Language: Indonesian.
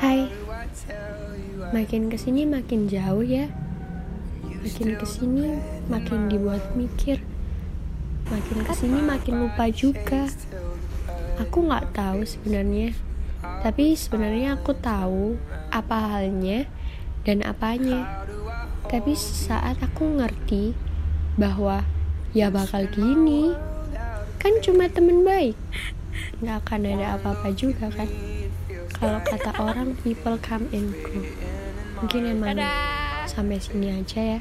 Hai, makin ke sini makin jauh ya. Makin ke sini makin dibuat mikir. Makin ke sini makin lupa juga. Aku nggak tahu sebenarnya, tapi sebenarnya aku tahu apa halnya dan apanya. Tapi saat aku ngerti bahwa ya bakal gini, kan cuma temen baik, nggak akan ada apa-apa juga kan kalau kata orang people come and go. Mungkin emang sampai sini aja ya